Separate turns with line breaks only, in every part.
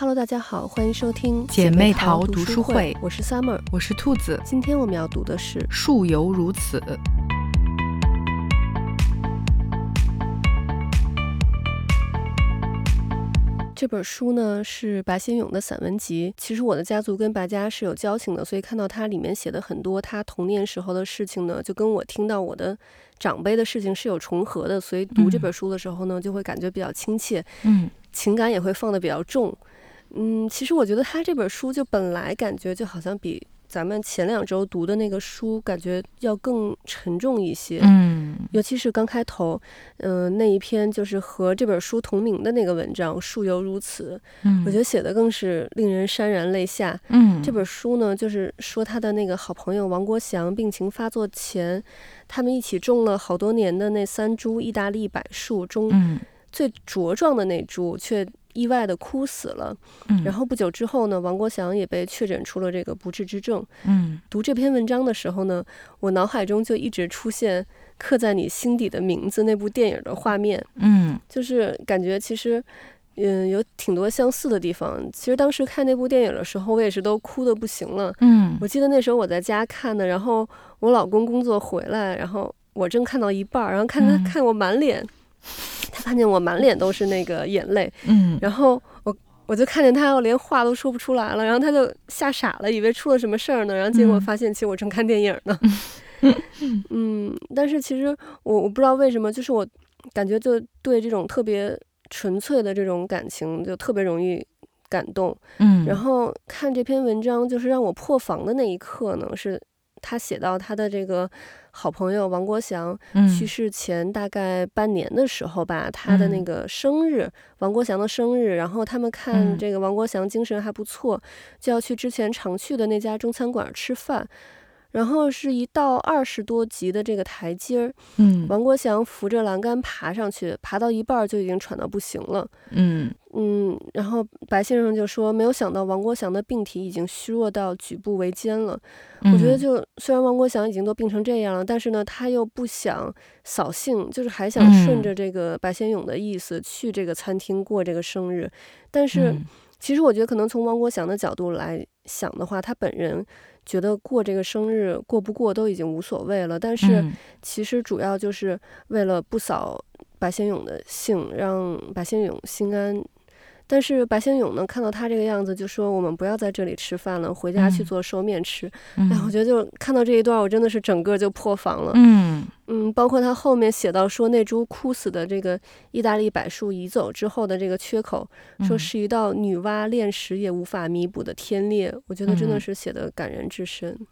Hello，大家好，欢迎收听
姐妹淘读书会。
我是 Summer，
我是兔子。
今天我们要读的是《
树犹如此》。
这本书呢是白先勇的散文集。其实我的家族跟白家是有交情的，所以看到他里面写的很多他童年时候的事情呢，就跟我听到我的长辈的事情是有重合的。所以读这本书的时候呢，就会感觉比较亲切，
嗯，
情感也会放的比较重。嗯，其实我觉得他这本书就本来感觉就好像比。咱们前两周读的那个书，感觉要更沉重一些。
嗯，
尤其是刚开头，嗯、呃，那一篇就是和这本书同名的那个文章《树犹如此》，
嗯，
我觉得写的更是令人潸然泪下。
嗯，
这本书呢，就是说他的那个好朋友王国祥病情发作前，他们一起种了好多年的那三株意大利柏树中，最茁壮的那株却。意外的哭死了，然后不久之后呢，王国祥也被确诊出了这个不治之症。
嗯，
读这篇文章的时候呢，我脑海中就一直出现刻在你心底的名字那部电影的画面。
嗯，
就是感觉其实，嗯，有挺多相似的地方。其实当时看那部电影的时候，我也是都哭的不行了。
嗯，
我记得那时候我在家看的，然后我老公工作回来，然后我正看到一半，然后看他看我满脸。他看见我满脸都是那个眼泪，
嗯，
然后我我就看见他，我连话都说不出来了，然后他就吓傻了，以为出了什么事儿呢，然后结果发现其实我正看电影呢，
嗯，
嗯，但是其实我我不知道为什么，就是我感觉就对这种特别纯粹的这种感情就特别容易感动，
嗯，
然后看这篇文章就是让我破防的那一刻呢，是他写到他的这个。好朋友王国祥去世前大概半年的时候吧，嗯、他的那个生日，嗯、王国祥的生日，然后他们看这个王国祥精神还不错，嗯、就要去之前常去的那家中餐馆吃饭。然后是一到二十多级的这个台阶儿，
嗯，
王国祥扶着栏杆爬上去，爬到一半就已经喘到不行了，
嗯
嗯，然后白先生就说，没有想到王国祥的病体已经虚弱到举步维艰了。
嗯、
我觉得就虽然王国祥已经都病成这样了，但是呢，他又不想扫兴，就是还想顺着这个白先勇的意思去这个餐厅过这个生日。但是其实我觉得，可能从王国祥的角度来想的话，他本人。觉得过这个生日过不过都已经无所谓了，但是其实主要就是为了不扫白先勇的兴，让白先勇心安。但是白先勇呢，看到他这个样子，就说我们不要在这里吃饭了，回家去做寿面吃。
嗯、
哎，我觉得就看到这一段，我真的是整个就破防了。
嗯
嗯，包括他后面写到说那株枯死的这个意大利柏树移走之后的这个缺口，说是一道女娲炼石也无法弥补的天裂。我觉得真的是写的感人至深。
嗯、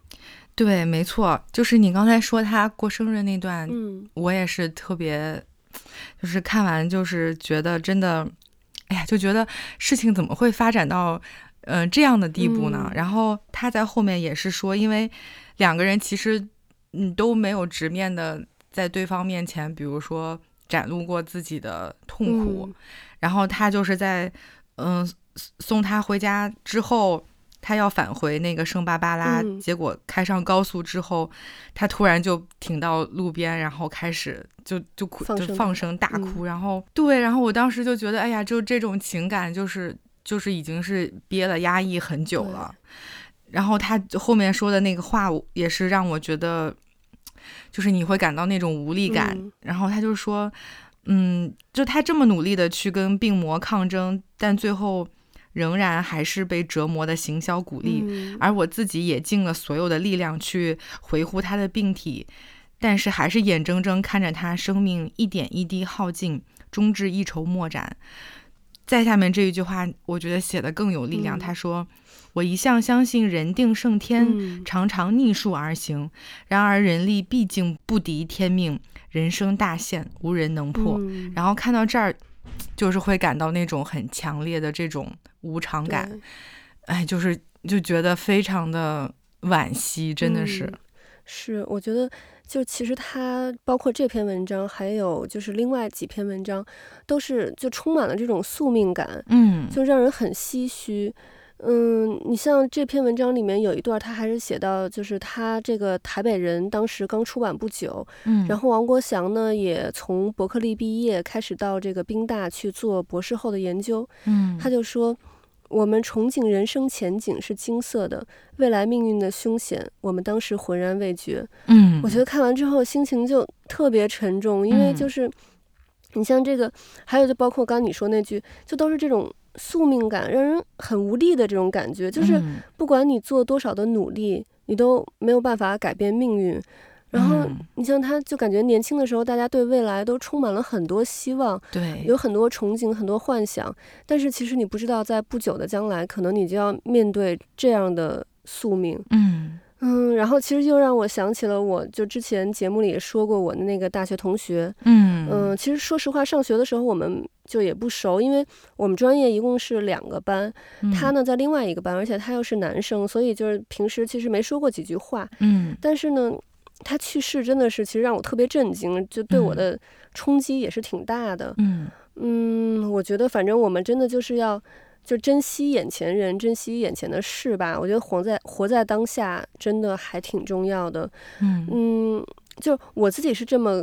对，没错，就是你刚才说他过生日那段，
嗯，
我也是特别，就是看完就是觉得真的。哎呀，就觉得事情怎么会发展到，呃，这样的地步呢？
嗯、
然后他在后面也是说，因为两个人其实嗯都没有直面的在对方面前，比如说展露过自己的痛苦。
嗯、
然后他就是在嗯、呃、送他回家之后。他要返回那个圣巴巴拉，
嗯、
结果开上高速之后，他突然就停到路边，然后开始就就哭，就放声大哭。嗯、然后对，然后我当时就觉得，哎呀，就这种情感，就是就是已经是憋了压抑很久了。然后他后面说的那个话，也是让我觉得，就是你会感到那种无力感。
嗯、
然后他就说，嗯，就他这么努力的去跟病魔抗争，但最后。仍然还是被折磨的行销骨立，
嗯、
而我自己也尽了所有的力量去维护他的病体，但是还是眼睁睁看着他生命一点一滴耗尽，终至一筹莫展。再下面这一句话，我觉得写的更有力量。嗯、他说：“我一向相信人定胜天，
嗯、
常常逆数而行。然而人力毕竟不敌天命，人生大限无人能破。
嗯”
然后看到这儿。就是会感到那种很强烈的这种无常感，
对
哎，就是就觉得非常的惋惜，真的是。
嗯、是，我觉得就其实他包括这篇文章，还有就是另外几篇文章，都是就充满了这种宿命感，
嗯，
就让人很唏嘘。嗯，你像这篇文章里面有一段，他还是写到，就是他这个台北人当时刚出版不久，
嗯，
然后王国祥呢也从伯克利毕业，开始到这个宾大去做博士后的研究，
嗯，
他就说，我们憧憬人生前景是金色的，未来命运的凶险，我们当时浑然未觉。
嗯，
我觉得看完之后心情就特别沉重，因为就是、嗯、你像这个，还有就包括刚刚你说那句，就都是这种宿命感，让人很无力的这种感觉，就是不管你做多少的努力，你都没有办法改变命运。然后你像他，就感觉年轻的时候，大家对未来都充满了很多希望，
对，
有很多憧憬，很多幻想。但是其实你不知道，在不久的将来，可能你就要面对这样的宿命。
嗯
嗯，然后其实又让我想起了，我就之前节目里也说过我的那个大学同学。
嗯
嗯，其实说实话，上学的时候我们就也不熟，因为我们专业一共是两个班，他呢在另外一个班，而且他又是男生，所以就是平时其实没说过几句话。
嗯，
但是呢。他去世真的是，其实让我特别震惊，就对我的冲击也是挺大的。
嗯
嗯，我觉得反正我们真的就是要就珍惜眼前人，珍惜眼前的事吧。我觉得活在活在当下真的还挺重要的。
嗯
嗯，就我自己是这么。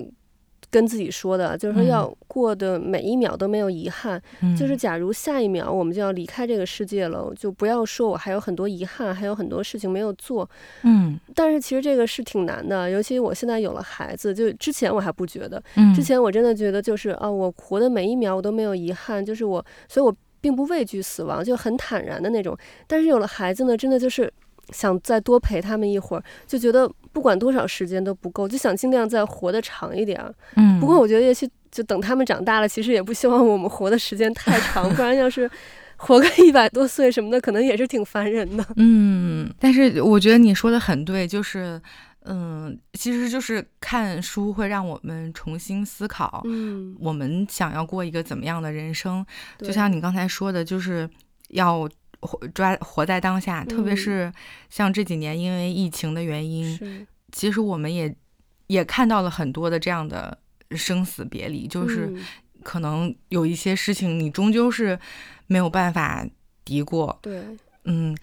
跟自己说的，就是说要过的每一秒都没有遗憾。
嗯、
就是假如下一秒我们就要离开这个世界了，就不要说我还有很多遗憾，还有很多事情没有做。
嗯，
但是其实这个是挺难的，尤其我现在有了孩子，就之前我还不觉得。
嗯，
之前我真的觉得就是啊，我活的每一秒我都没有遗憾，就是我，所以我并不畏惧死亡，就很坦然的那种。但是有了孩子呢，真的就是。想再多陪他们一会儿，就觉得不管多少时间都不够，就想尽量再活得长一点。
嗯，
不过我觉得也许就等他们长大了，其实也不希望我们活的时间太长，不然要是活个一百多岁什么的，可能也是挺烦人的。
嗯，但是我觉得你说的很对，就是嗯，其实就是看书会让我们重新思考，
嗯，
我们想要过一个怎么样的人生。
对
就像你刚才说的，就是要。活抓活在当下，特别是像这几年因为疫情的原因，
嗯、
其实我们也也看到了很多的这样的生死别离，就是可能有一些事情你终究是没有办法敌过。
对，
嗯，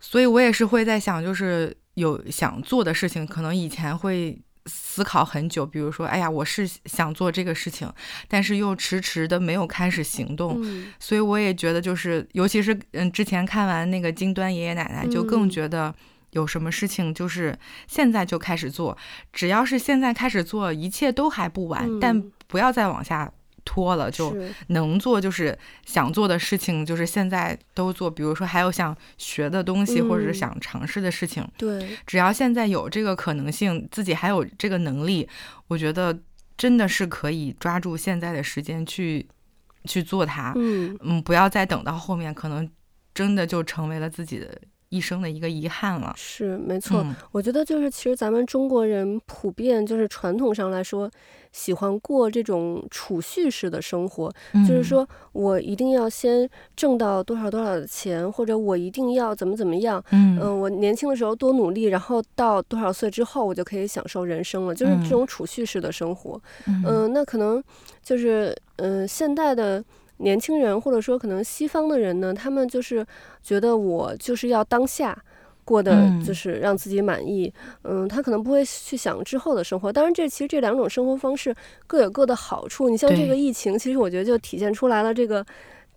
所以我也是会在想，就是有想做的事情，可能以前会。思考很久，比如说，哎呀，我是想做这个事情，但是又迟迟的没有开始行动，
嗯、
所以我也觉得，就是尤其是嗯，之前看完那个金端爷爷奶奶，就更觉得有什么事情就是现在就开始做，只要是现在开始做，一切都还不晚，
嗯、
但不要再往下。拖了就能做，就是想做的事情，就是现在都做。比如说，还有想学的东西，或者是想尝试的事情。
对，
只要现在有这个可能性，自己还有这个能力，我觉得真的是可以抓住现在的时间去去做它。
嗯
嗯，不要再等到后面，可能真的就成为了自己的一生的一个遗憾了。
是，没错。
嗯，
我觉得就是，其实咱们中国人普遍就是传统上来说。喜欢过这种储蓄式的生活，
嗯、
就是说我一定要先挣到多少多少的钱，或者我一定要怎么怎么样。
嗯、
呃，我年轻的时候多努力，然后到多少岁之后，我就可以享受人生了，就是这种储蓄式的生活。嗯、呃，那可能就是嗯、呃，现代的年轻人，或者说可能西方的人呢，他们就是觉得我就是要当下。过的就是让自己满意，嗯，嗯，他可能不会去想之后的生活。当然，这其实这两种生活方式各有各的好处。你像这个疫情，其实我觉得就体现出来了，这个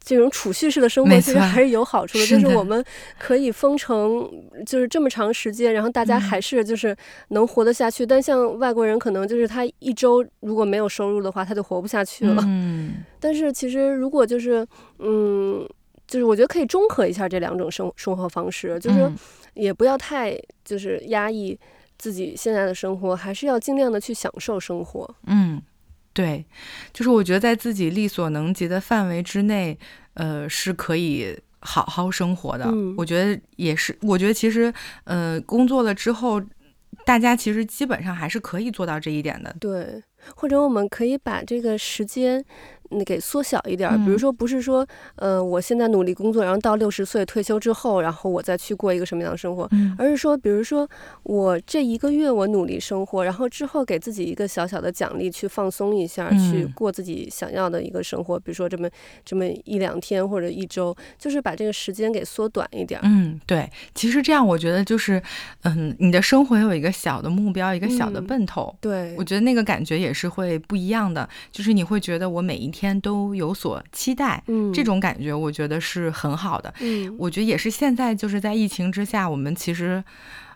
这种储蓄式的生活其实还是有好处的，就是我们可以封城，就是这么长时间，然后大家还是就是能活得下去。嗯、但像外国人，可能就是他一周如果没有收入的话，他就活不下去了。
嗯，
但是其实如果就是嗯，就是我觉得可以中和一下这两种生生活方式，就是。嗯也不要太就是压抑自己现在的生活，还是要尽量的去享受生活。
嗯，对，就是我觉得在自己力所能及的范围之内，呃，是可以好好生活的。
嗯，
我觉得也是，我觉得其实，呃，工作了之后，大家其实基本上还是可以做到这一点的。
对，或者我们可以把这个时间。你给缩小一点，
嗯、
比如说不是说，呃，我现在努力工作，然后到六十岁退休之后，然后我再去过一个什么样的生活，
嗯、
而是说，比如说我这一个月我努力生活，然后之后给自己一个小小的奖励，去放松一下，
嗯、
去过自己想要的一个生活，比如说这么这么一两天或者一周，就是把这个时间给缩短一点。
嗯，对，其实这样我觉得就是，嗯，你的生活有一个小的目标，一个小的奔头，
嗯、对，
我觉得那个感觉也是会不一样的，就是你会觉得我每一天都有所期待，
嗯，
这种感觉我觉得是很好的。
嗯，
我觉得也是现在就是在疫情之下，我们其实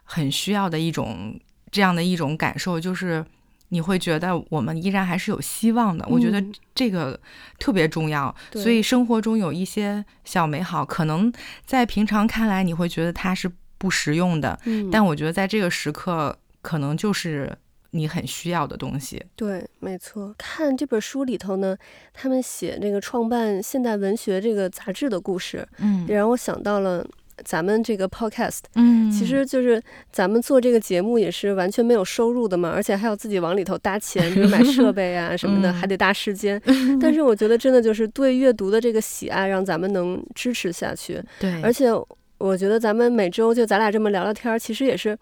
很需要的一种这样的一种感受，就是你会觉得我们依然还是有希望的。
嗯，
我觉得这个特别重要。所以生活中有一些小美好，可能在平常看来你会觉得它是不实用的，
嗯，
但我觉得在这个时刻，可能就是。你很需要的东西，
对，没错。看这本书里头呢，他们写那个创办现代文学这个杂志的故事，
嗯，
也让我想到了咱们这个 podcast，
嗯，
其实就是咱们做这个节目也是完全没有收入的嘛，而且还要自己往里头搭钱，比如买设备啊什么的，还得搭时间。但是我觉得真的就是对阅读的这个喜爱，让咱们能支持下去。
对，
而且我觉得咱们每周就咱俩这么聊聊天，其实也是。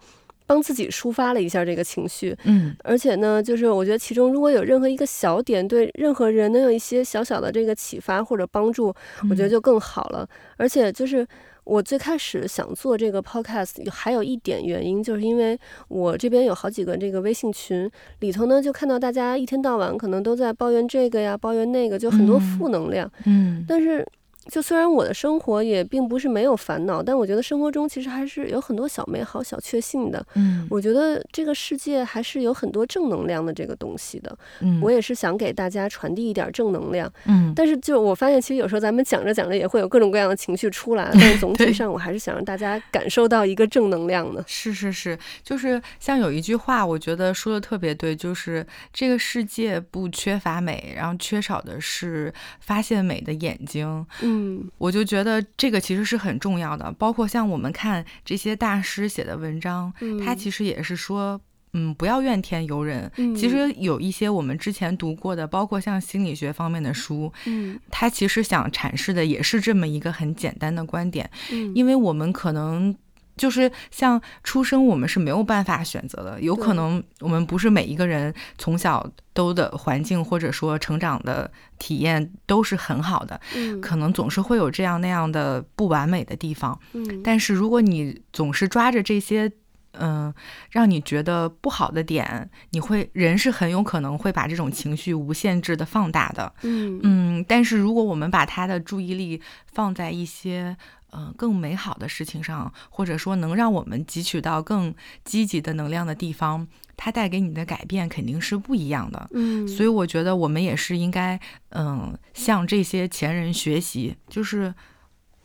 帮自己抒发了一下这个情绪，
嗯，
而且呢，就是我觉得其中如果有任何一个小点对任何人能有一些小小的这个启发或者帮助，我觉得就更好了。而且就是我最开始想做这个 podcast，还有一点原因，就是因为我这边有好几个这个微信群里头呢，就看到大家一天到晚可能都在抱怨这个呀，抱怨那个，就很多负能量，
嗯，
但是。就虽然我的生活也并不是没有烦恼，但我觉得生活中其实还是有很多小美好、小确幸的。
嗯，
我觉得这个世界还是有很多正能量的这个东西的。
嗯，
我也是想给大家传递一点正能量。
嗯，
但是就我发现，其实有时候咱们讲着讲着也会有各种各样的情绪出来，但是 总体上我还是想让大家感受到一个正能量的。
是是是，就是像有一句话，我觉得说的特别对，就是这个世界不缺乏美，然后缺少的是发现美的眼睛。
嗯，
我就觉得。这个其实是很重要的，包括像我们看这些大师写的文章，
嗯、
他其实也是说，嗯，不要怨天尤人。
嗯、
其实有一些我们之前读过的，包括像心理学方面的书，
嗯，
他其实想阐释的也是这么一个很简单的观点，
嗯、
因为我们可能。就是像出生，我们是没有办法选择的。有可能我们不是每一个人从小都的环境或者说成长的体验都是很好的，
嗯，
可能总是会有这样那样的不完美的地方。
嗯，
但是如果你总是抓着这些，嗯、呃，让你觉得不好的点，你会人是很有可能会把这种情绪无限制的放大的。
嗯
嗯，但是如果我们把他的注意力放在一些。嗯、呃，更美好的事情上，或者说能让我们汲取到更积极的能量的地方，它带给你的改变肯定是不一样的。
嗯，
所以我觉得我们也是应该，嗯、呃，向这些前人学习，就是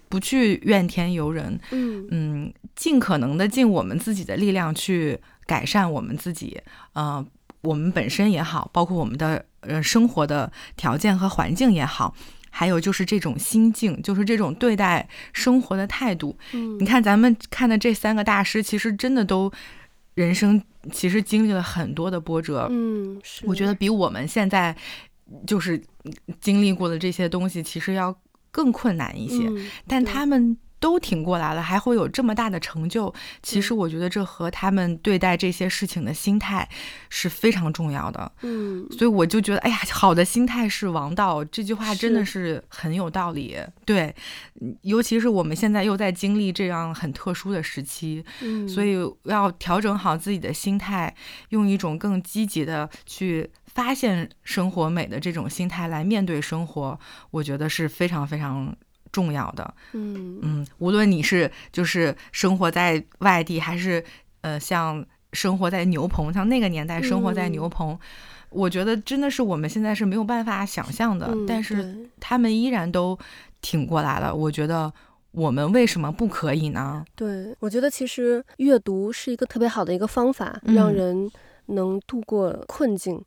不去怨天尤人。
嗯
嗯，尽可能的尽我们自己的力量去改善我们自己。呃，我们本身也好，包括我们的呃生活的条件和环境也好。还有就是这种心境，就是这种对待生活的态度。
嗯，
你看咱们看的这三个大师，其实真的都人生其实经历了很多的波折。
嗯，是。
我觉得比我们现在就是经历过的这些东西，其实要更困难一些。
嗯，
但他们。都挺过来了，还会有这么大的成就。其实我觉得这和他们对待这些事情的心态是非常重要的。
嗯，
所以我就觉得，哎呀，好的心态是王道。这句话真的是很有道理。对，尤其是我们现在又在经历这样很特殊的时期，
嗯，
所以要调整好自己的心态，用一种更积极的去发现生活美的这种心态来面对生活，我觉得是非常非常。重要的，
嗯
嗯，无论你是就是生活在外地，还是呃像生活在牛棚，像那个年代生活在牛棚，嗯、我觉得真的是我们现在是没有办法想象的，
嗯、
但是他们依然都挺过来了。我觉得我们为什么不可以呢？
对，我觉得其实阅读是一个特别好的一个方法，
嗯、
让人能度过困境。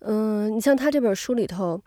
嗯、呃，你像他这本书里头。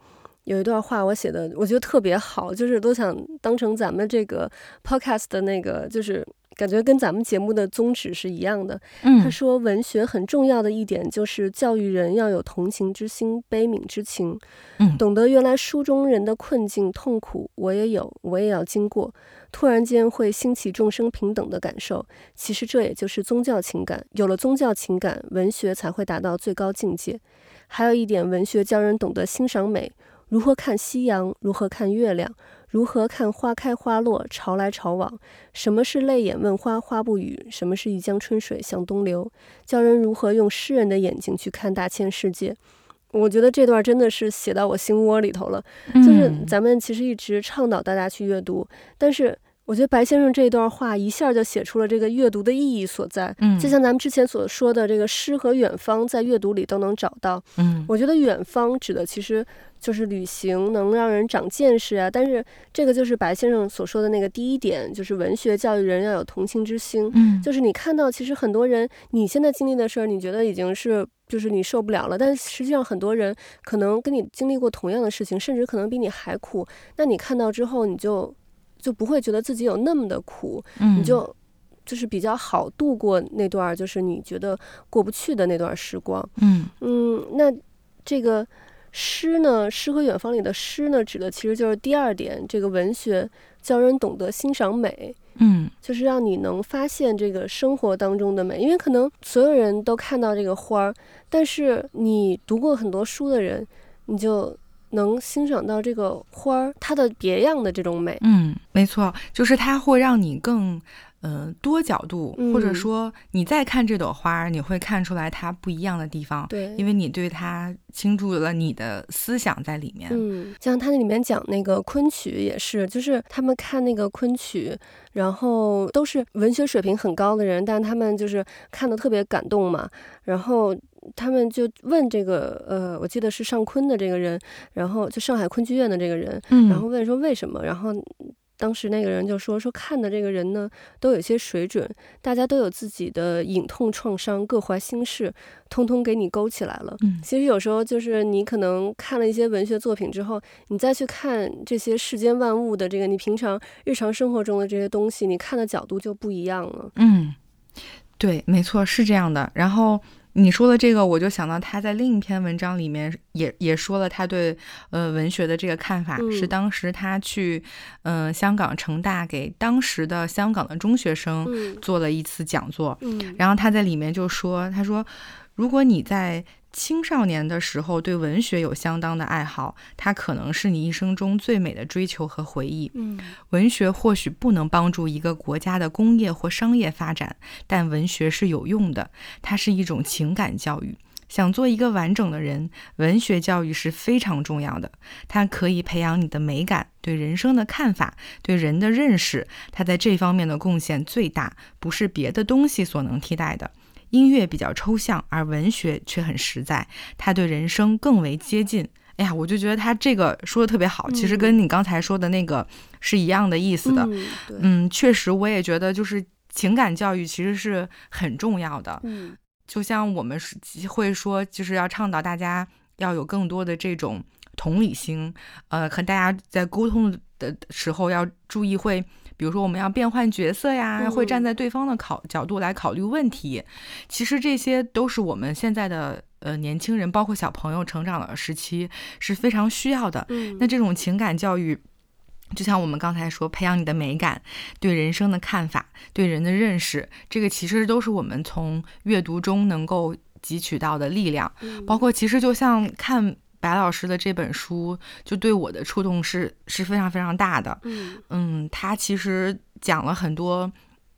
有一段话我写的，我觉得特别好，就是都想当成咱们这个 podcast 的那个，就是感觉跟咱们节目的宗旨是一样的。
嗯，
他说文学很重要的一点就是教育人要有同情之心、悲悯之情，
嗯，
懂得原来书中人的困境痛苦我也有，我也要经过，突然间会兴起众生平等的感受。其实这也就是宗教情感，有了宗教情感，文学才会达到最高境界。还有一点，文学教人懂得欣赏美。如何看夕阳？如何看月亮？如何看花开花落、潮来潮往？什么是泪眼问花，花不语？什么是一江春水向东流？教人如何用诗人的眼睛去看大千世界？我觉得这段真的是写到我心窝里头了。就是咱们其实一直倡导大家去阅读，但是。我觉得白先生这段话一下就写出了这个阅读的意义所在。嗯，就像咱们之前所说的，这个诗和远方在阅读里都能找到。嗯，我觉得远方指的其实就是旅行，能让人长见识啊。但是这个就是白先生所说的那个第一点，就是文学教育人要有同情之心。嗯，就是你看到其实很多人你现在经历的事儿，你觉得已经是就是你受不了了，但实际上很多人可能跟你经历过同样的事情，甚至可能比你还苦。那你看到之后，你就。就不会觉得自己有那么的苦，嗯、你就就是比较好度过那段就是你觉得过不去的那段时光。嗯嗯，那这个诗呢，诗和远方里的诗呢，指的其实就是第二点，这个文学教人懂得欣赏美。嗯，就是让你能发现这个生活当中的美，因为可能所有人都看到这个花儿，但是你读过很多书的人，你就。能欣赏到这个花儿它的别样的这种美，
嗯，没错，就是它会让你更。嗯、呃，多角度，或者说你再看这朵花，嗯、你会看出来它不一样的地方。对，因为你对它倾注了你的思想在里面。
嗯，像它那里面讲那个昆曲也是，就是他们看那个昆曲，然后都是文学水平很高的人，但他们就是看的特别感动嘛。然后他们就问这个呃，我记得是上昆的这个人，然后就上海昆剧院的这个人，嗯、然后问说为什么，然后。当时那个人就说：“说看的这个人呢，都有些水准，大家都有自己的隐痛创伤，各怀心事，通通给你勾起来了。嗯，其实有时候就是你可能看了一些文学作品之后，你再去看这些世间万物的这个你平常日常生活中的这些东西，你看的角度就不一样了。
嗯，对，没错，是这样的。然后。”你说的这个，我就想到他在另一篇文章里面也也说了他对呃文学的这个看法，嗯、是当时他去嗯、呃、香港城大给当时的香港的中学生做了一次讲座，嗯、然后他在里面就说，他说如果你在。青少年的时候对文学有相当的爱好，它可能是你一生中最美的追求和回忆。嗯，文学或许不能帮助一个国家的工业或商业发展，但文学是有用的，它是一种情感教育。想做一个完整的人，文学教育是非常重要的。它可以培养你的美感、对人生的看法、对人的认识。它在这方面的贡献最大，不是别的东西所能替代的。音乐比较抽象，而文学却很实在，它对人生更为接近。哎呀，我就觉得他这个说的特别好，其实跟你刚才说的那个是一样的意思的。嗯，嗯，确实，我也觉得就是情感教育其实是很重要的。嗯，就像我们会说，就是要倡导大家要有更多的这种同理心，呃，和大家在沟通的时候要注意会。比如说，我们要变换角色呀，会站在对方的考角度来考虑问题。其实这些都是我们现在的呃年轻人，包括小朋友成长的时期是非常需要的。那这种情感教育，就像我们刚才说，培养你的美感、对人生的看法、对人的认识，这个其实都是我们从阅读中能够汲取到的力量。包括其实就像看。白老师的这本书就对我的触动是是非常非常大的，嗯嗯，他其实讲了很多，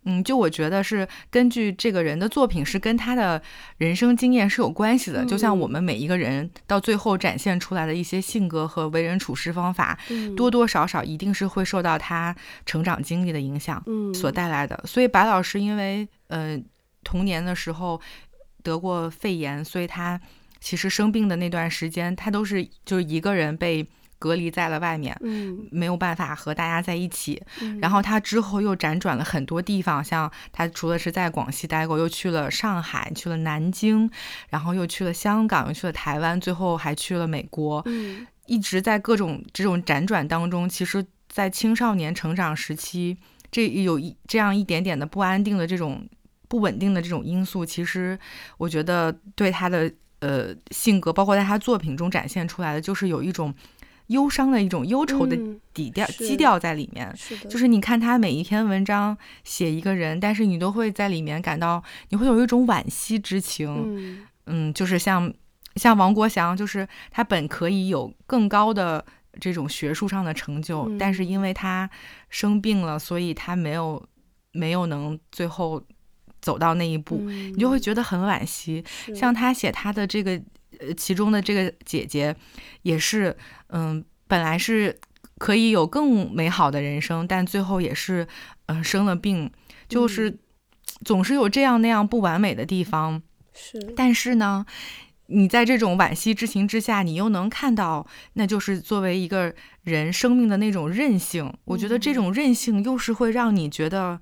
嗯，就我觉得是根据这个人的作品是跟他的人生经验是有关系的，嗯、就像我们每一个人到最后展现出来的一些性格和为人处事方法，嗯、多多少少一定是会受到他成长经历的影响，嗯，所带来的。嗯、所以白老师因为呃童年的时候得过肺炎，所以他。其实生病的那段时间，他都是就是一个人被隔离在了外面，嗯，没有办法和大家在一起。嗯、然后他之后又辗转了很多地方，像他除了是在广西待过，又去了上海，去了南京，然后又去了香港，又去了台湾，最后还去了美国。嗯，一直在各种这种辗转当中，其实，在青少年成长时期，这有一这样一点点的不安定的这种不稳定的这种因素，其实我觉得对他的。呃，性格包括在他作品中展现出来的，就是有一种忧伤的一种忧愁的底调、嗯、基调在里面。是，就是你看他每一篇文章写一个人，但是你都会在里面感到，你会有一种惋惜之情。嗯，嗯，就是像像王国祥，就是他本可以有更高的这种学术上的成就，嗯、但是因为他生病了，所以他没有没有能最后。走到那一步，嗯、你就会觉得很惋惜。像他写他的这个呃其中的这个姐姐也是，嗯，本来是可以有更美好的人生，但最后也是，嗯，生了病，就是总是有这样那样不完美的地方。
是，
但是呢，你在这种惋惜之情之下，你又能看到，那就是作为一个人生命的那种韧性。我觉得这种韧性又是会让你觉得。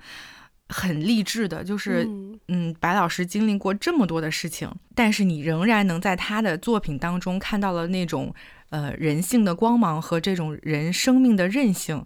很励志的，就是嗯，白老师经历过这么多的事情，但是你仍然能在他的作品当中看到了那种呃人性的光芒和这种人生命的韧性，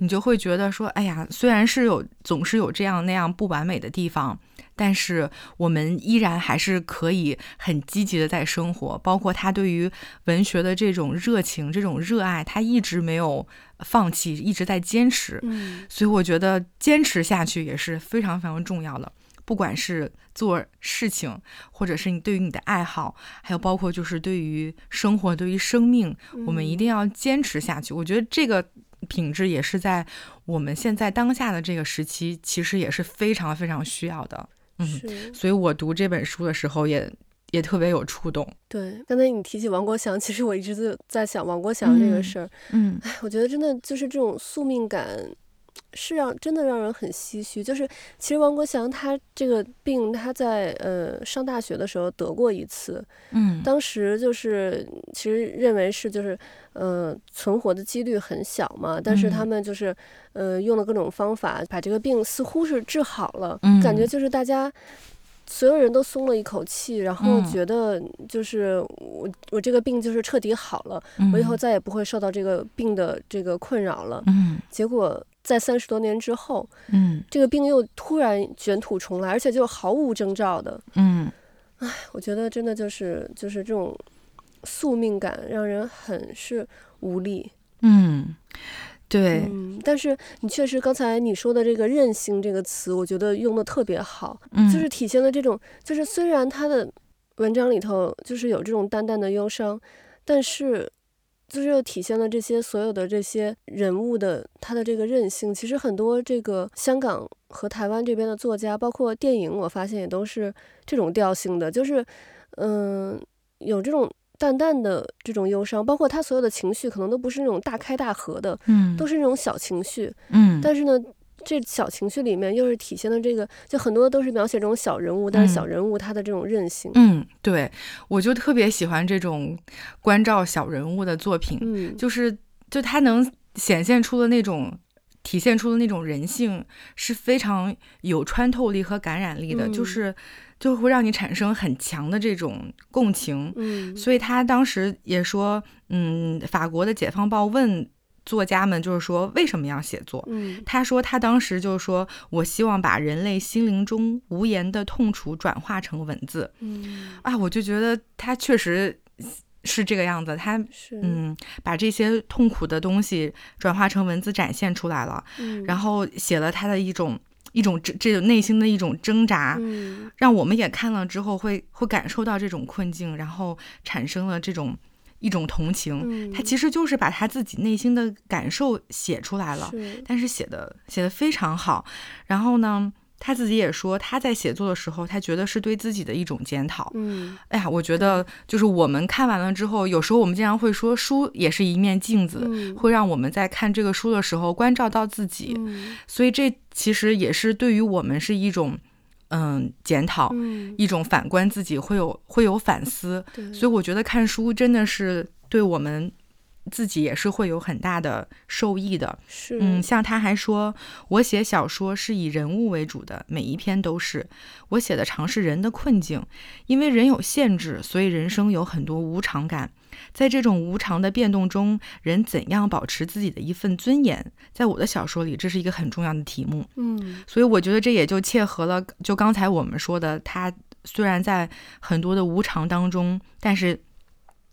你就会觉得说，哎呀，虽然是有总是有这样那样不完美的地方。但是我们依然还是可以很积极的在生活，包括他对于文学的这种热情、这种热爱，他一直没有放弃，一直在坚持。
嗯，
所以我觉得坚持下去也是非常非常重要的。不管是做事情，或者是你对于你的爱好，还有包括就是对于生活、对于生命，我们一定要坚持下去。我觉得这个品质也是在我们现在当下的这个时期，其实也是非常非常需要的。嗯，所以我读这本书的时候也也特别有触动。
对，刚才你提起王国祥，其实我一直都在想王国祥这个事儿。
嗯，
哎，我觉得真的就是这种宿命感，是让真的让人很唏嘘。就是其实王国祥他这个病，他在呃上大学的时候得过一次。
嗯，
当时就是其实认为是就是。呃，存活的几率很小嘛，但是他们就是，呃，用了各种方法把这个病似乎是治好了，
嗯，
感觉就是大家所有人都松了一口气，然后觉得就是我我这个病就是彻底好了，
嗯，
我以后再也不会受到这个病的这个困扰了。
嗯，
结果在三十多年之后，
嗯，
这个病又突然卷土重来，而且就毫无征兆的。
嗯，
唉，我觉得真的就是就是这种。宿命感让人很是无力。
嗯，对。
嗯，但是你确实刚才你说的这个“韧性”这个词，我觉得用的特别好。
嗯，
就是体现了这种，就是虽然他的文章里头就是有这种淡淡的忧伤，但是就是又体现了这些所有的这些人物的他的这个韧性。其实很多这个香港和台湾这边的作家，包括电影，我发现也都是这种调性的，就是嗯、呃，有这种。淡淡的这种忧伤，包括他所有的情绪，可能都不是那种大开大合的，
嗯，
都是那种小情绪，
嗯。
但是呢，这小情绪里面又是体现了这个，就很多都是描写这种小人物，但是小人物他的这种韧性。
嗯，对，我就特别喜欢这种关照小人物的作品，
嗯，
就是就他能显现出的那种，体现出的那种人性，是非常有穿透力和感染力的，
嗯、
就是。就会让你产生很强的这种共情，
嗯，
所以他当时也说，嗯，法国的《解放报》问作家们，就是说为什么要写作？
嗯，
他说他当时就是说我希望把人类心灵中无言的痛楚转化成文字，
嗯，
啊，我就觉得他确实是这个样子，他
是。
嗯，把这些痛苦的东西转化成文字展现出来了，
嗯，
然后写了他的一种。一种这这种内心的一种挣扎，
嗯，
让我们也看了之后会会感受到这种困境，然后产生了这种一种同情。
嗯，
他其实就是把他自己内心的感受写出来了，
是，
但是写的写的非常好。然后呢，他自己也说，他在写作的时候，他觉得是对自己的一种检讨。
嗯，
哎呀，我觉得就是我们看完了之后，有时候我们经常会说，书也是一面镜子，
嗯，会
让我们在看这个书的时候关照到自己。
嗯，
所以这其实也是对于我们是一种嗯检讨，
嗯，
一种反观自己，会有会有反思。所以我觉得看书真的是对我们。自己也是会有很大的受益的，
是，
嗯，像他还说，我写小说是以人物为主的，每一篇都是我写的，尝试人的困境，因为人有限制，所以人生有很多无常感，在这种无常的变动中，人怎样保持自己的一份尊严，在我的小说里，这是一个很重要的题目，
嗯，
所以我觉得这也就切合了，就刚才我们说的，他虽然在很多的无常当中，但是。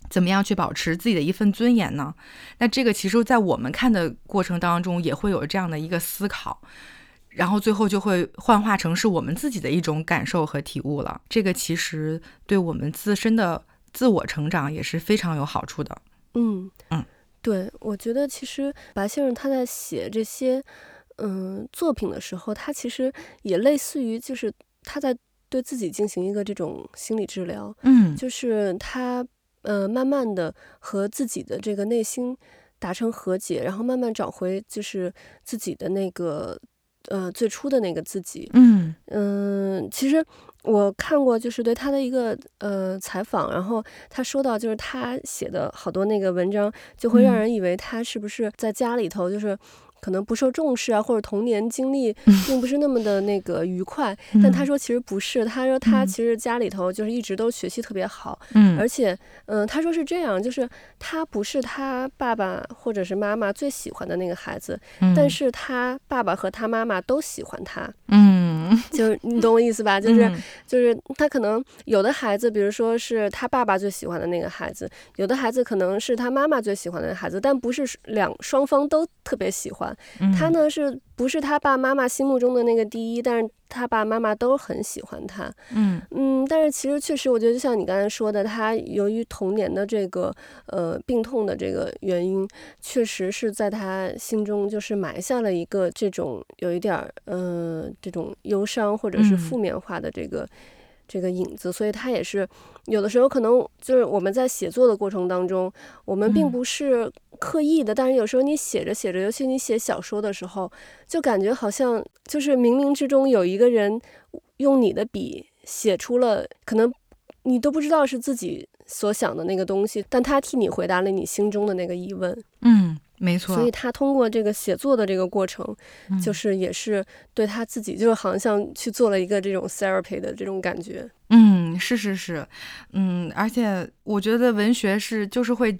怎么样去保持自己的一份尊严呢？那这个其实，在我们看的过程当中，也会有这样的一个思考，然后最后就会幻化成是我们自己的一种感受和体悟了。这个其实对我们自身的自我成长也是非常有好处的。
嗯
嗯，
对，我觉得其实白先生他在写这些嗯作品的时候，他其实也类似于就是他在对自己进行一个这种心理治疗。
嗯，
就是他。呃，慢慢的和自己的这个内心达成和解，然后慢慢找回就是自己的那个呃最初的那个自己。
嗯
嗯，其实我看过就是对他的一个呃采访，然后他说到就是他写的好多那个文章，就会让人以为他是不是在家里头就是。可能不受重视啊，或者童年经历 并不是那么的那个愉快。嗯、但他说其实不是，他说他其实家里头就是一直都学习特别好。
嗯，
而且，嗯、呃，他说是这样，就是他不是他爸爸或者是妈妈最喜欢的那个孩子，
嗯、
但是他爸爸和他妈妈都喜欢他。
嗯，
就是你懂我意思吧？就是就是他可能有的孩子，比如说是他爸爸最喜欢的那个孩子，有的孩子可能是他妈妈最喜欢的孩子，但不是两双方都特别喜欢。他呢，是不是他爸妈妈心目中的那个第一？但是他爸妈妈都很喜欢他。
嗯
嗯，但是其实确实，我觉得就像你刚才说的，他由于童年的这个呃病痛的这个原因，确实是在他心中就是埋下了一个这种有一点儿呃这种忧伤或者是负面化的这个。这个影子，所以他也是有的时候可能就是我们在写作的过程当中，我们并不是刻意的，嗯、但是有时候你写着写着，尤其你写小说的时候，就感觉好像就是冥冥之中有一个人用你的笔写出了，可能你都不知道是自己所想的那个东西，但他替你回答了你心中的那个疑问。
嗯。没错，
所以他通过这个写作的这个过程，嗯、就是也是对他自己，就是好像去做了一个这种 therapy 的这种感觉。
嗯，是是是，嗯，而且我觉得文学是就是会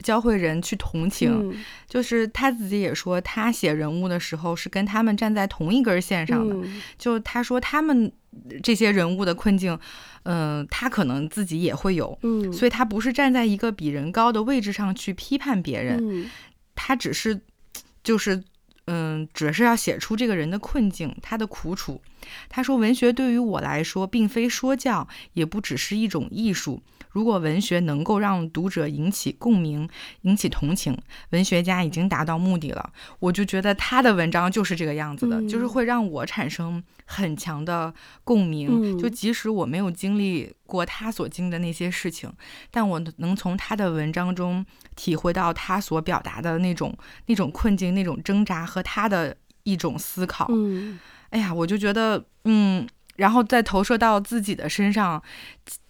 教会人去同情，嗯、就是他自己也说，他写人物的时候是跟他们站在同一根线上的。
嗯、
就他说他们这些人物的困境，嗯、呃，他可能自己也会有，
嗯，
所以他不是站在一个比人高的位置上去批判别人。
嗯
他只是，就是，嗯，只是要写出这个人的困境，他的苦楚。他说，文学对于我来说，并非说教，也不只是一种艺术。如果文学能够让读者引起共鸣、引起同情，文学家已经达到目的了。我就觉得他的文章就是这个样子的，嗯、就是会让我产生很强的共鸣。
嗯、
就即使我没有经历过他所经历的那些事情，但我能从他的文章中体会到他所表达的那种那种困境、那种挣扎和他的一种思考。
嗯、
哎呀，我就觉得，嗯，然后再投射到自己的身上。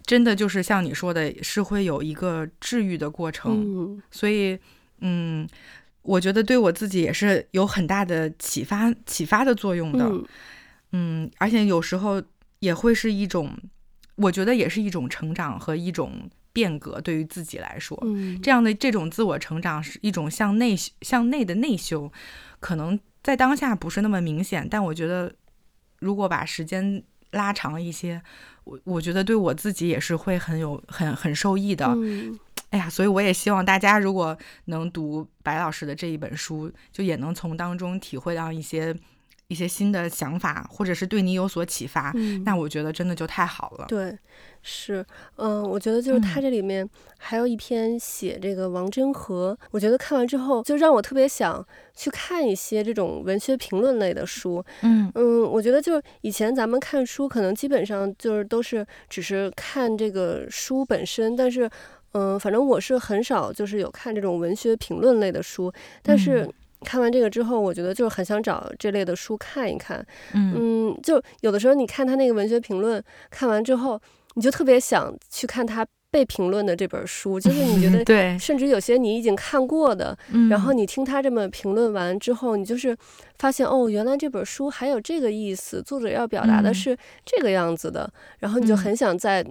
真的就是像你说的，是会有一个治愈的过程，
嗯、
所以，嗯，我觉得对我自己也是有很大的启发、启发的作用的，
嗯，
嗯，而且有时候也会是一种，我觉得也是一种成长和一种变革，对于自己来说，
嗯、
这样的这种自我成长是一种向内向内的内修，可能在当下不是那么明显，但我觉得如果把时间拉长一些。我我觉得对我自己也是会很有很很受益的，
嗯、
哎呀，所以我也希望大家如果能读白老师的这一本书，就也能从当中体会到一些一些新的想法，或者是对你有所启发，
嗯、
那我觉得真的就太好了。
对。是，嗯，我觉得就是他这里面还有一篇写这个王真和，嗯、我觉得看完之后就让我特别想去看一些这种文学评论类的书。
嗯
嗯，我觉得就是以前咱们看书可能基本上就是都是只是看这个书本身，但是嗯，反正我是很少就是有看这种文学评论类的书。但是看完这个之后，我觉得就是很想找这类的书看一看。
嗯，
嗯，就有的时候你看他那个文学评论，看完之后。你就特别想去看他被评论的这本书，就是你觉得，
对，
甚至有些你已经看过的，
嗯、
然后你听他这么评论完之后，你就是发现哦，原来这本书还有这个意思，作者要表达的是这个样子的，嗯、然后你就很想再。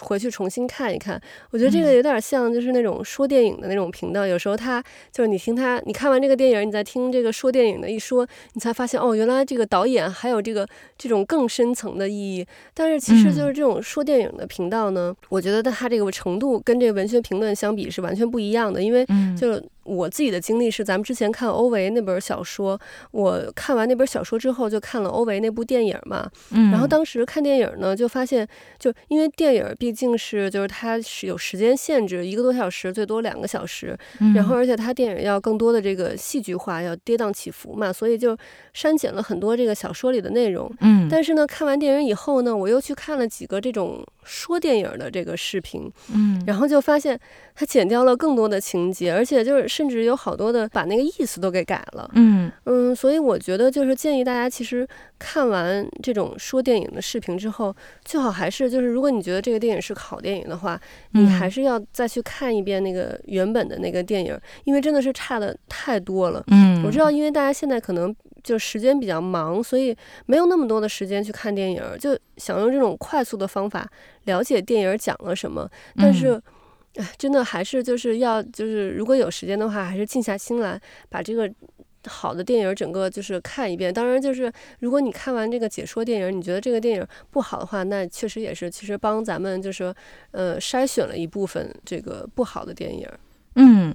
回去重新看一看，我觉得这个有点像就是那种说电影的那种频道。嗯、有时候他就是你听他，你看完这个电影，你再听这个说电影的一说，你才发现哦，原来这个导演还有这个这种更深层的意义。但是其实就是这种说电影的频道呢，嗯、我觉得他这个程度跟这个文学评论相比是完全不一样的，因为就我自己的经历是，咱们之前看欧维那本小说，我看完那本小说之后，就看了欧维那部电影嘛。嗯。然后当时看电影呢，就发现，就因为电影毕竟是就是它是有时间限制，一个多小时，最多两个小时。嗯。然后而且它电影要更多的这个戏剧化，要跌宕起伏嘛，所以就删减了很多这个小说里的内容。嗯。但是呢，看完电影以后呢，我又去看了几个这种说电影的这个视频。嗯。然后就发现它剪掉了更多的情节，而且就是。甚至有好多的把那个意思都给改了，嗯嗯，所以我觉得就是建议大家，其实看完这种说电影的视频之后，最好还是就是，如果你觉得这个电影是个好电影的话，你还是要再去看一遍那个原本的那个电影，因为真的是差的太多了。嗯，我知道，因为大家现在可能就时间比较忙，所以没有那么多的时间去看电影，就想用这种快速的方法了解电影讲了什么，但是。哎，真的还是就是要就是，如果有时间的话，还是静下心来把这个好的电影整个就是看一遍。当然，就是如果你看完这个解说电影，你觉得这个电影不好的话，那确实也是其实帮咱们就是呃筛选了一部分这个不好的电影。
嗯，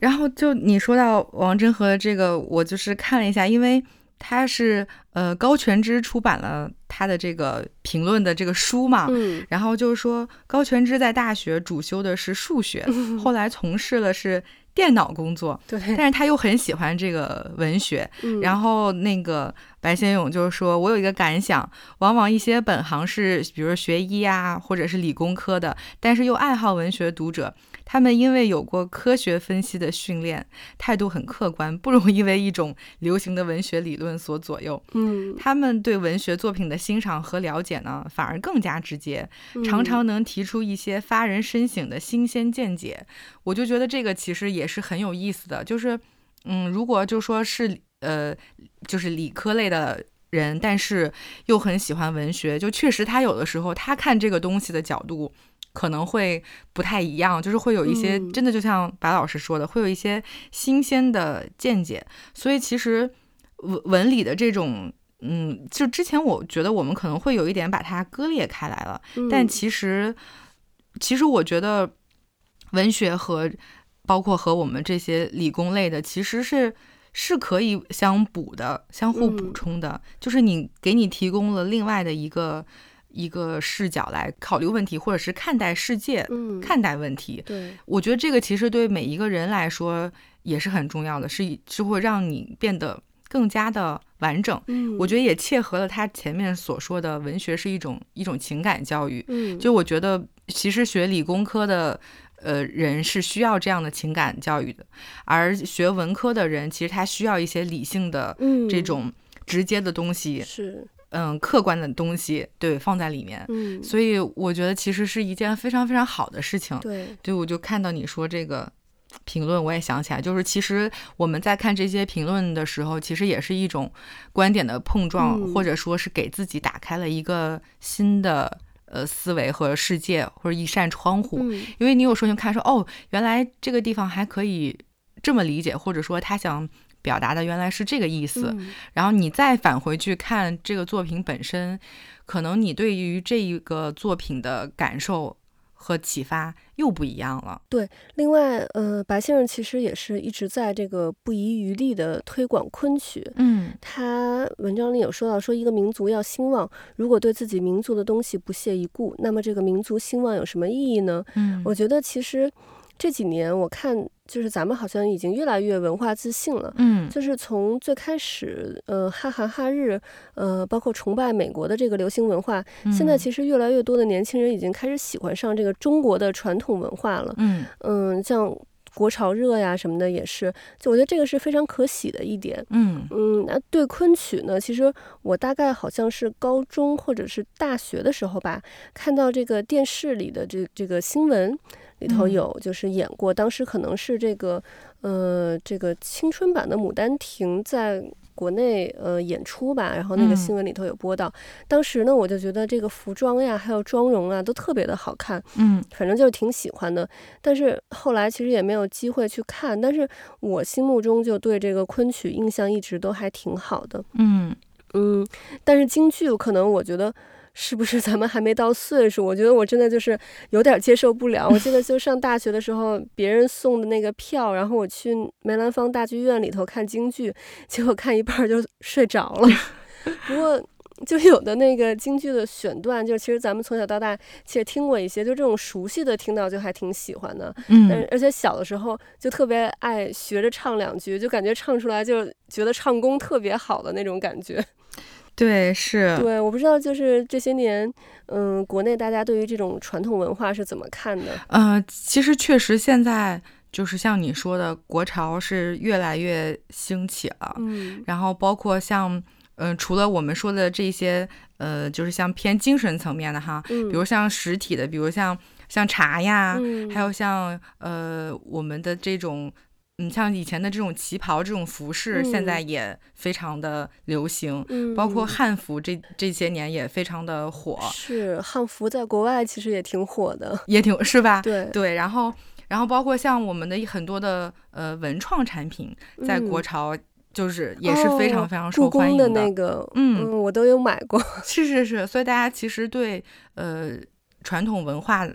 然后就你说到王禛和这个，我就是看了一下，因为。他是呃高全之出版了他的这个评论的这个书嘛，嗯，然后就是说高全之在大学主修的是数学，嗯，后来从事了是电脑工作，对，但是他又很喜欢这个文学，嗯，然后那个白先勇就是说，我有一个感想，往往一些本行是比如说学医啊或者是理工科的，但是又爱好文学读者。他们因为有过科学分析的训练，态度很客观，不容易为一种流行的文学理论所左右。嗯，他们对文学作品的欣赏和了解呢，反而更加直接，常常能提出一些发人深省的新鲜见解。嗯。我就觉得这个其实也是很有意思的，就是，嗯，如果就说是呃，就是理科类的人，但是又很喜欢文学，就确实他有的时候他看这个东西的角度。可能会不太一样，就是会有一些真的，就像白老师说的，嗯、会有一些新鲜的见解。所以其实文文理的这种，嗯，就之前我觉得我们可能会有一点把它割裂开来了。嗯、但其实，其实我觉得文学和包括和我们这些理工类的，其实是是可以相补的，相互补充的。嗯、就是你给你提供了另外的一个。一个视角来考虑问题，或者是看待世界、嗯、看待问题。对，我觉得这个其实对每一个人来说也是很重要的，是是会让你变得更加的完整。嗯，我觉得也切合了他前面所说的，文学是一种一种情感教育。嗯，就我觉得其实学理工科的呃人是需要这样的情感教育的，而学文科的人其实他需要一些理性的这种直接的东西。是。嗯，客观的东西对放在里面，嗯，所以我觉得其实是一件非常非常好的事情。对，对，我就看到你说这个评论，我也想起来，就是其实我们在看这些评论的时候，其实也是一种观点的碰撞，嗯，或者说是给自己打开了一个新的呃思维和世界，或者一扇窗户。嗯，因为你有时候就看说，哦，原来这个地方还可以这么理解，或者说他想。表达的原来是这个意思，嗯，然后你再返回去看这个作品本身，可能你对于这一个作品的感受和启发又不一样了。
对，另外，呃，白先生其实也是一直在这个不遗余力的推广昆曲。嗯，他文章里有说到，说一个民族要兴旺，如果对自己民族的东西不屑一顾，那么这个民族兴旺有什么意义呢？嗯，我觉得其实。这几年我看，就是咱们好像已经越来越文化自信了。嗯，就是从最开始，呃，哈韩哈日，呃，包括崇拜美国的这个流行文化，嗯，现在其实越来越多的年轻人已经开始喜欢上这个中国的传统文化了。嗯嗯，像国潮热呀什么的也是，就我觉得这个是非常可喜的一点。嗯嗯，那对昆曲呢，其实我大概好像是高中或者是大学的时候吧，看到这个电视里的这这个新闻。里头有就是演过，当时可能是这个，呃，这个青春版的《牡丹亭》在国内呃演出吧，然后那个新闻里头有播到。当时呢，我就觉得这个服装呀，还有妆容啊，都特别的好看，嗯，反正就是挺喜欢的。但是后来其实也没有机会去看，但是我心目中就对这个昆曲印象一直都还挺好的，嗯嗯。但是京剧可能我觉得。是不是咱们还没到岁数？我觉得我真的就是有点接受不了。我记得就上大学的时候，别人送的那个票，然后我去梅兰芳大剧院里头看京剧，结果看一半就睡着了。不过。就有的那个京剧的选段，就其实咱们从小到大其实听过一些，就这种熟悉的听到就还挺喜欢的。
嗯，
而且小的时候就特别爱学着唱两句，就感觉唱出来就觉得唱功特别好的那种感觉。
对，是。
对，我不知道就是这些年，嗯，国内大家对于这种传统文化是怎么看的？
呃，其实确实现在就是像你说的，国潮是越来越兴起了。
嗯，
然后包括像。嗯、呃，除了我们说的这些，呃，就是像偏精神层面的哈，
嗯、
比如像实体的，比如像像茶呀，
嗯、
还有像呃我们的这种，嗯，像以前的这种旗袍这种服饰，
嗯、
现在也非常的流行，
嗯、
包括汉服这这些年也非常的火。
是汉服在国外其实也挺火的，
也挺是吧？
对
对，然后然后包括像我们的很多的呃文创产品，在国潮。嗯就是也是非常非常受欢迎的，
那个，
嗯，
嗯，我都有买过。
是是是，所以大家其实对呃传统文化，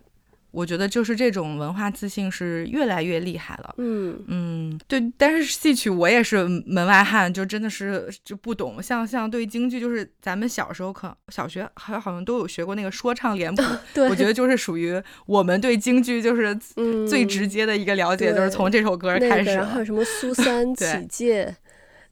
我觉得就是这种文化自信是越来越厉害了。
嗯
嗯，对。但是戏曲我也是门外汉，就真的是就不懂。像像对京剧，就是咱们小时候可小学还好像都有学过那个说唱脸谱。
对，
我觉得就是属于我们对京剧就是最直接的一个了解，
嗯、
就是从这首歌开始。
那个、还有什么苏三 起解。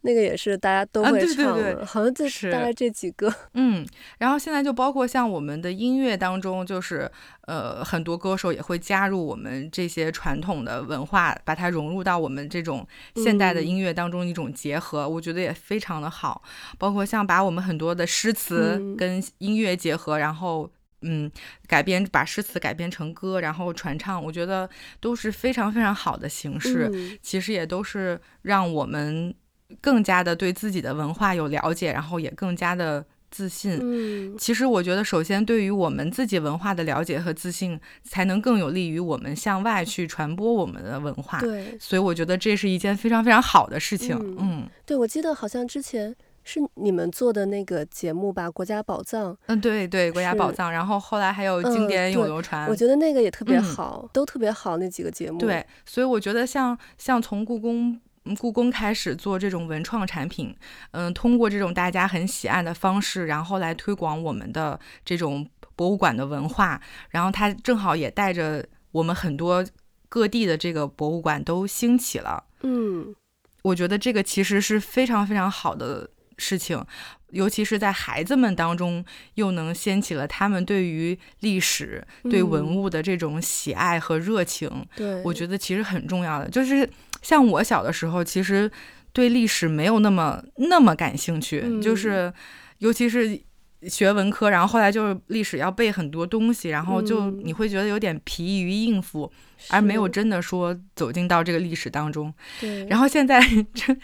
那个也是大家都会唱的，
啊、对对对
好像就是大概这几个。
嗯，然后现在就包括像我们的音乐当中，就是呃很多歌手也会加入我们这些传统的文化，把它融入到我们这种现代的音乐当中一种结合，嗯、我觉得也非常的好。包括像把我们很多的诗词跟音乐结合，嗯、然后嗯改编把诗词改编成歌，然后传唱，我觉得都是非常非常好的形式。
嗯、
其实也都是让我们。更加的对自己的文化有了解，然后也更加的自信。
嗯，
其实我觉得，首先对于我们自己文化的了解和自信，才能更有利于我们向外去传播我们的文化。
对，
所以我觉得这是一件非常非常好的事情。
嗯，
嗯
对，我记得好像之前是你们做的那个节目吧，《国家宝藏》。
嗯，对对，《国家宝藏》。然后后来还有《经典永流传》
嗯，我觉得那个也特别好，嗯、都特别好那几个节目。
对，所以我觉得像像从故宫。故宫开始做这种文创产品，嗯，通过这种大家很喜爱的方式，然后来推广我们的这种博物馆的文化，然后它正好也带着我们很多各地的这个博物馆都兴起了。
嗯，
我觉得这个其实是非常非常好的事情，尤其是在孩子们当中，又能掀起了他们对于历史、对文物的这种喜爱和热情。
对，
我觉得其实很重要的就是。像我小的时候，其实对历史没有那么那么感兴趣，
嗯、
就是尤其是学文科，然后后来就是历史要背很多东西，然后就你会觉得有点疲于应付，嗯、而没有真的说走进到这个历史当中。
对，
然后现在 这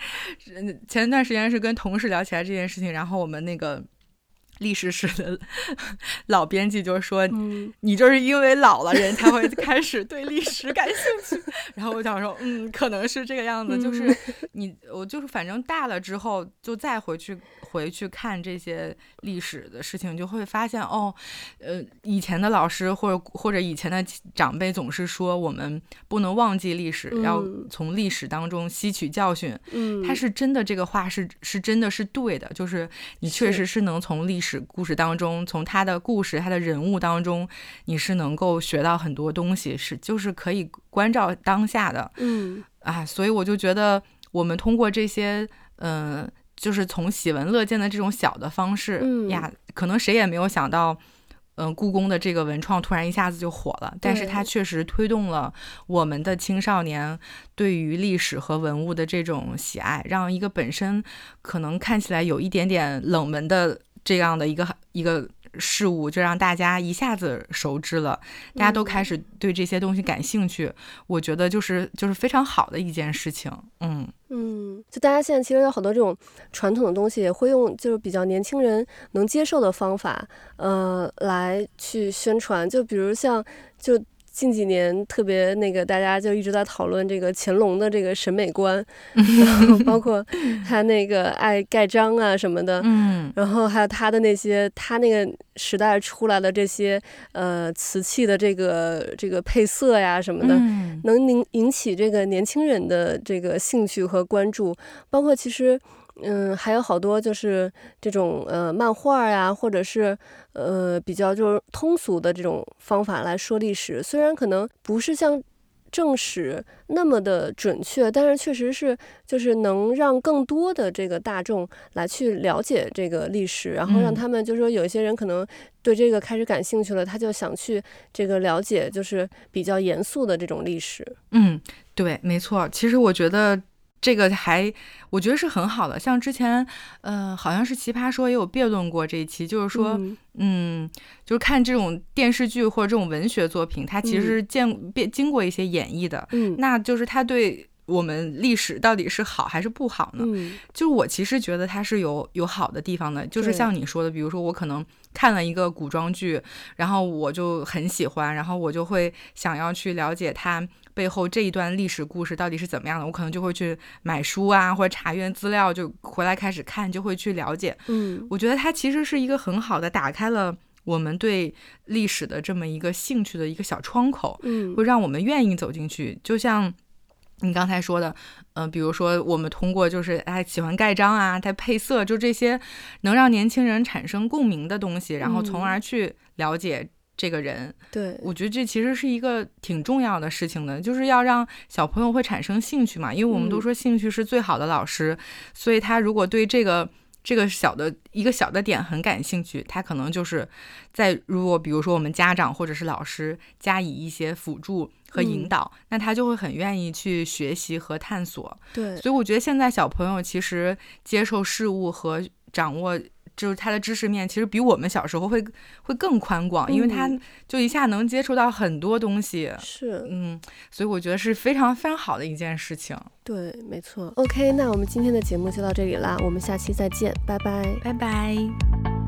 前段时间是跟同事聊起来这件事情，然后我们那个。历史史的 老编辑就是说，
嗯、
你就是因为老了，人才会开始对历史感兴趣。然后我想说，嗯，可能是这个样子，
嗯、
就是你，我就是反正大了之后，就再回去回去看这些历史的事情，就会发现哦，呃，以前的老师或者或者以前的长辈总是说，我们不能忘记历史，
嗯、
要从历史当中吸取教训。
嗯，
他是真的，这个话是是真的是对的，就是你确实是能从历史。故事当中，从他的故事、他的人物当中，你是能够学到很多东西，是就是可以关照当下的。
嗯
啊，所以我就觉得，我们通过这些，嗯、呃，就是从喜闻乐见的这种小的方式、
嗯、
呀，可能谁也没有想到，嗯、呃，故宫的这个文创突然一下子就火了，但是它确实推动了我们的青少年对于历史和文物的这种喜爱，让一个本身可能看起来有一点点冷门的。这样的一个一个事物，就让大家一下子熟知了，大家都开始对这些东西感兴趣。嗯、我觉得就是就是非常好的一件事情。嗯
嗯，就大家现在其实有好多这种传统的东西，也会用就是比较年轻人能接受的方法，呃，来去宣传。就比如像就。近几年特别那个，大家就一直在讨论这个乾隆的这个审美观，然后包括他那个爱盖章啊什么的，
嗯，
然后还有他的那些他那个时代出来的这些呃瓷器的这个这个配色呀什么的，能引引起这个年轻人的这个兴趣和关注，包括其实。嗯，还有好多就是这种呃漫画呀，或者是呃比较就是通俗的这种方法来说历史，虽然可能不是像正史那么的准确，但是确实是就是能让更多的这个大众来去了解这个历史，然后让他们就是说有一些人可能对这个开始感兴趣了，他就想去这个了解就是比较严肃的这种历史。
嗯，对，没错。其实我觉得。这个还我觉得是很好的，像之前，呃，好像是奇葩说也有辩论过这一期，就是说，嗯，嗯，就是看这种电视剧或者这种文学作品，它其实是见变经过一些演绎的，
嗯，
那就是它对我们历史到底是好还是不好呢？
嗯，
就是我其实觉得它是有有好的地方的，就是像你说的，比如说我可能看了一个古装剧，然后我就很喜欢，然后我就会想要去了解它。背后这一段历史故事到底是怎么样的？我可能就会去买书啊，或者查阅资料，就回来开始看，就会去了解。
嗯，
我觉得它其实是一个很好的打开了我们对历史的这么一个兴趣的一个小窗口。
嗯，
会让我们愿意走进去。就像你刚才说的，嗯、呃，比如说我们通过就是哎喜欢盖章啊，它配色，就这些能让年轻人产生共鸣的东西，然后从而去了解。这个人，
对，
我觉得这其实是一个挺重要的事情的，就是要让小朋友会产生兴趣嘛，因为我们都说兴趣是最好的老师，嗯、所以他如果对这个这个小的一个小的点很感兴趣，他可能就是在如果比如说我们家长或者是老师加以一些辅助和引导，嗯、那他就会很愿意去学习和探索。
对，
所以我觉得现在小朋友其实接受事物和掌握。就是他的知识面其实比我们小时候会会更宽广，因为他就一下能接触到很多东西。
是，
嗯，所以我觉得是非常非常好的一件事情。
对，没错。OK，那我们今天的节目就到这里啦，我们下期再见，拜拜，
拜拜。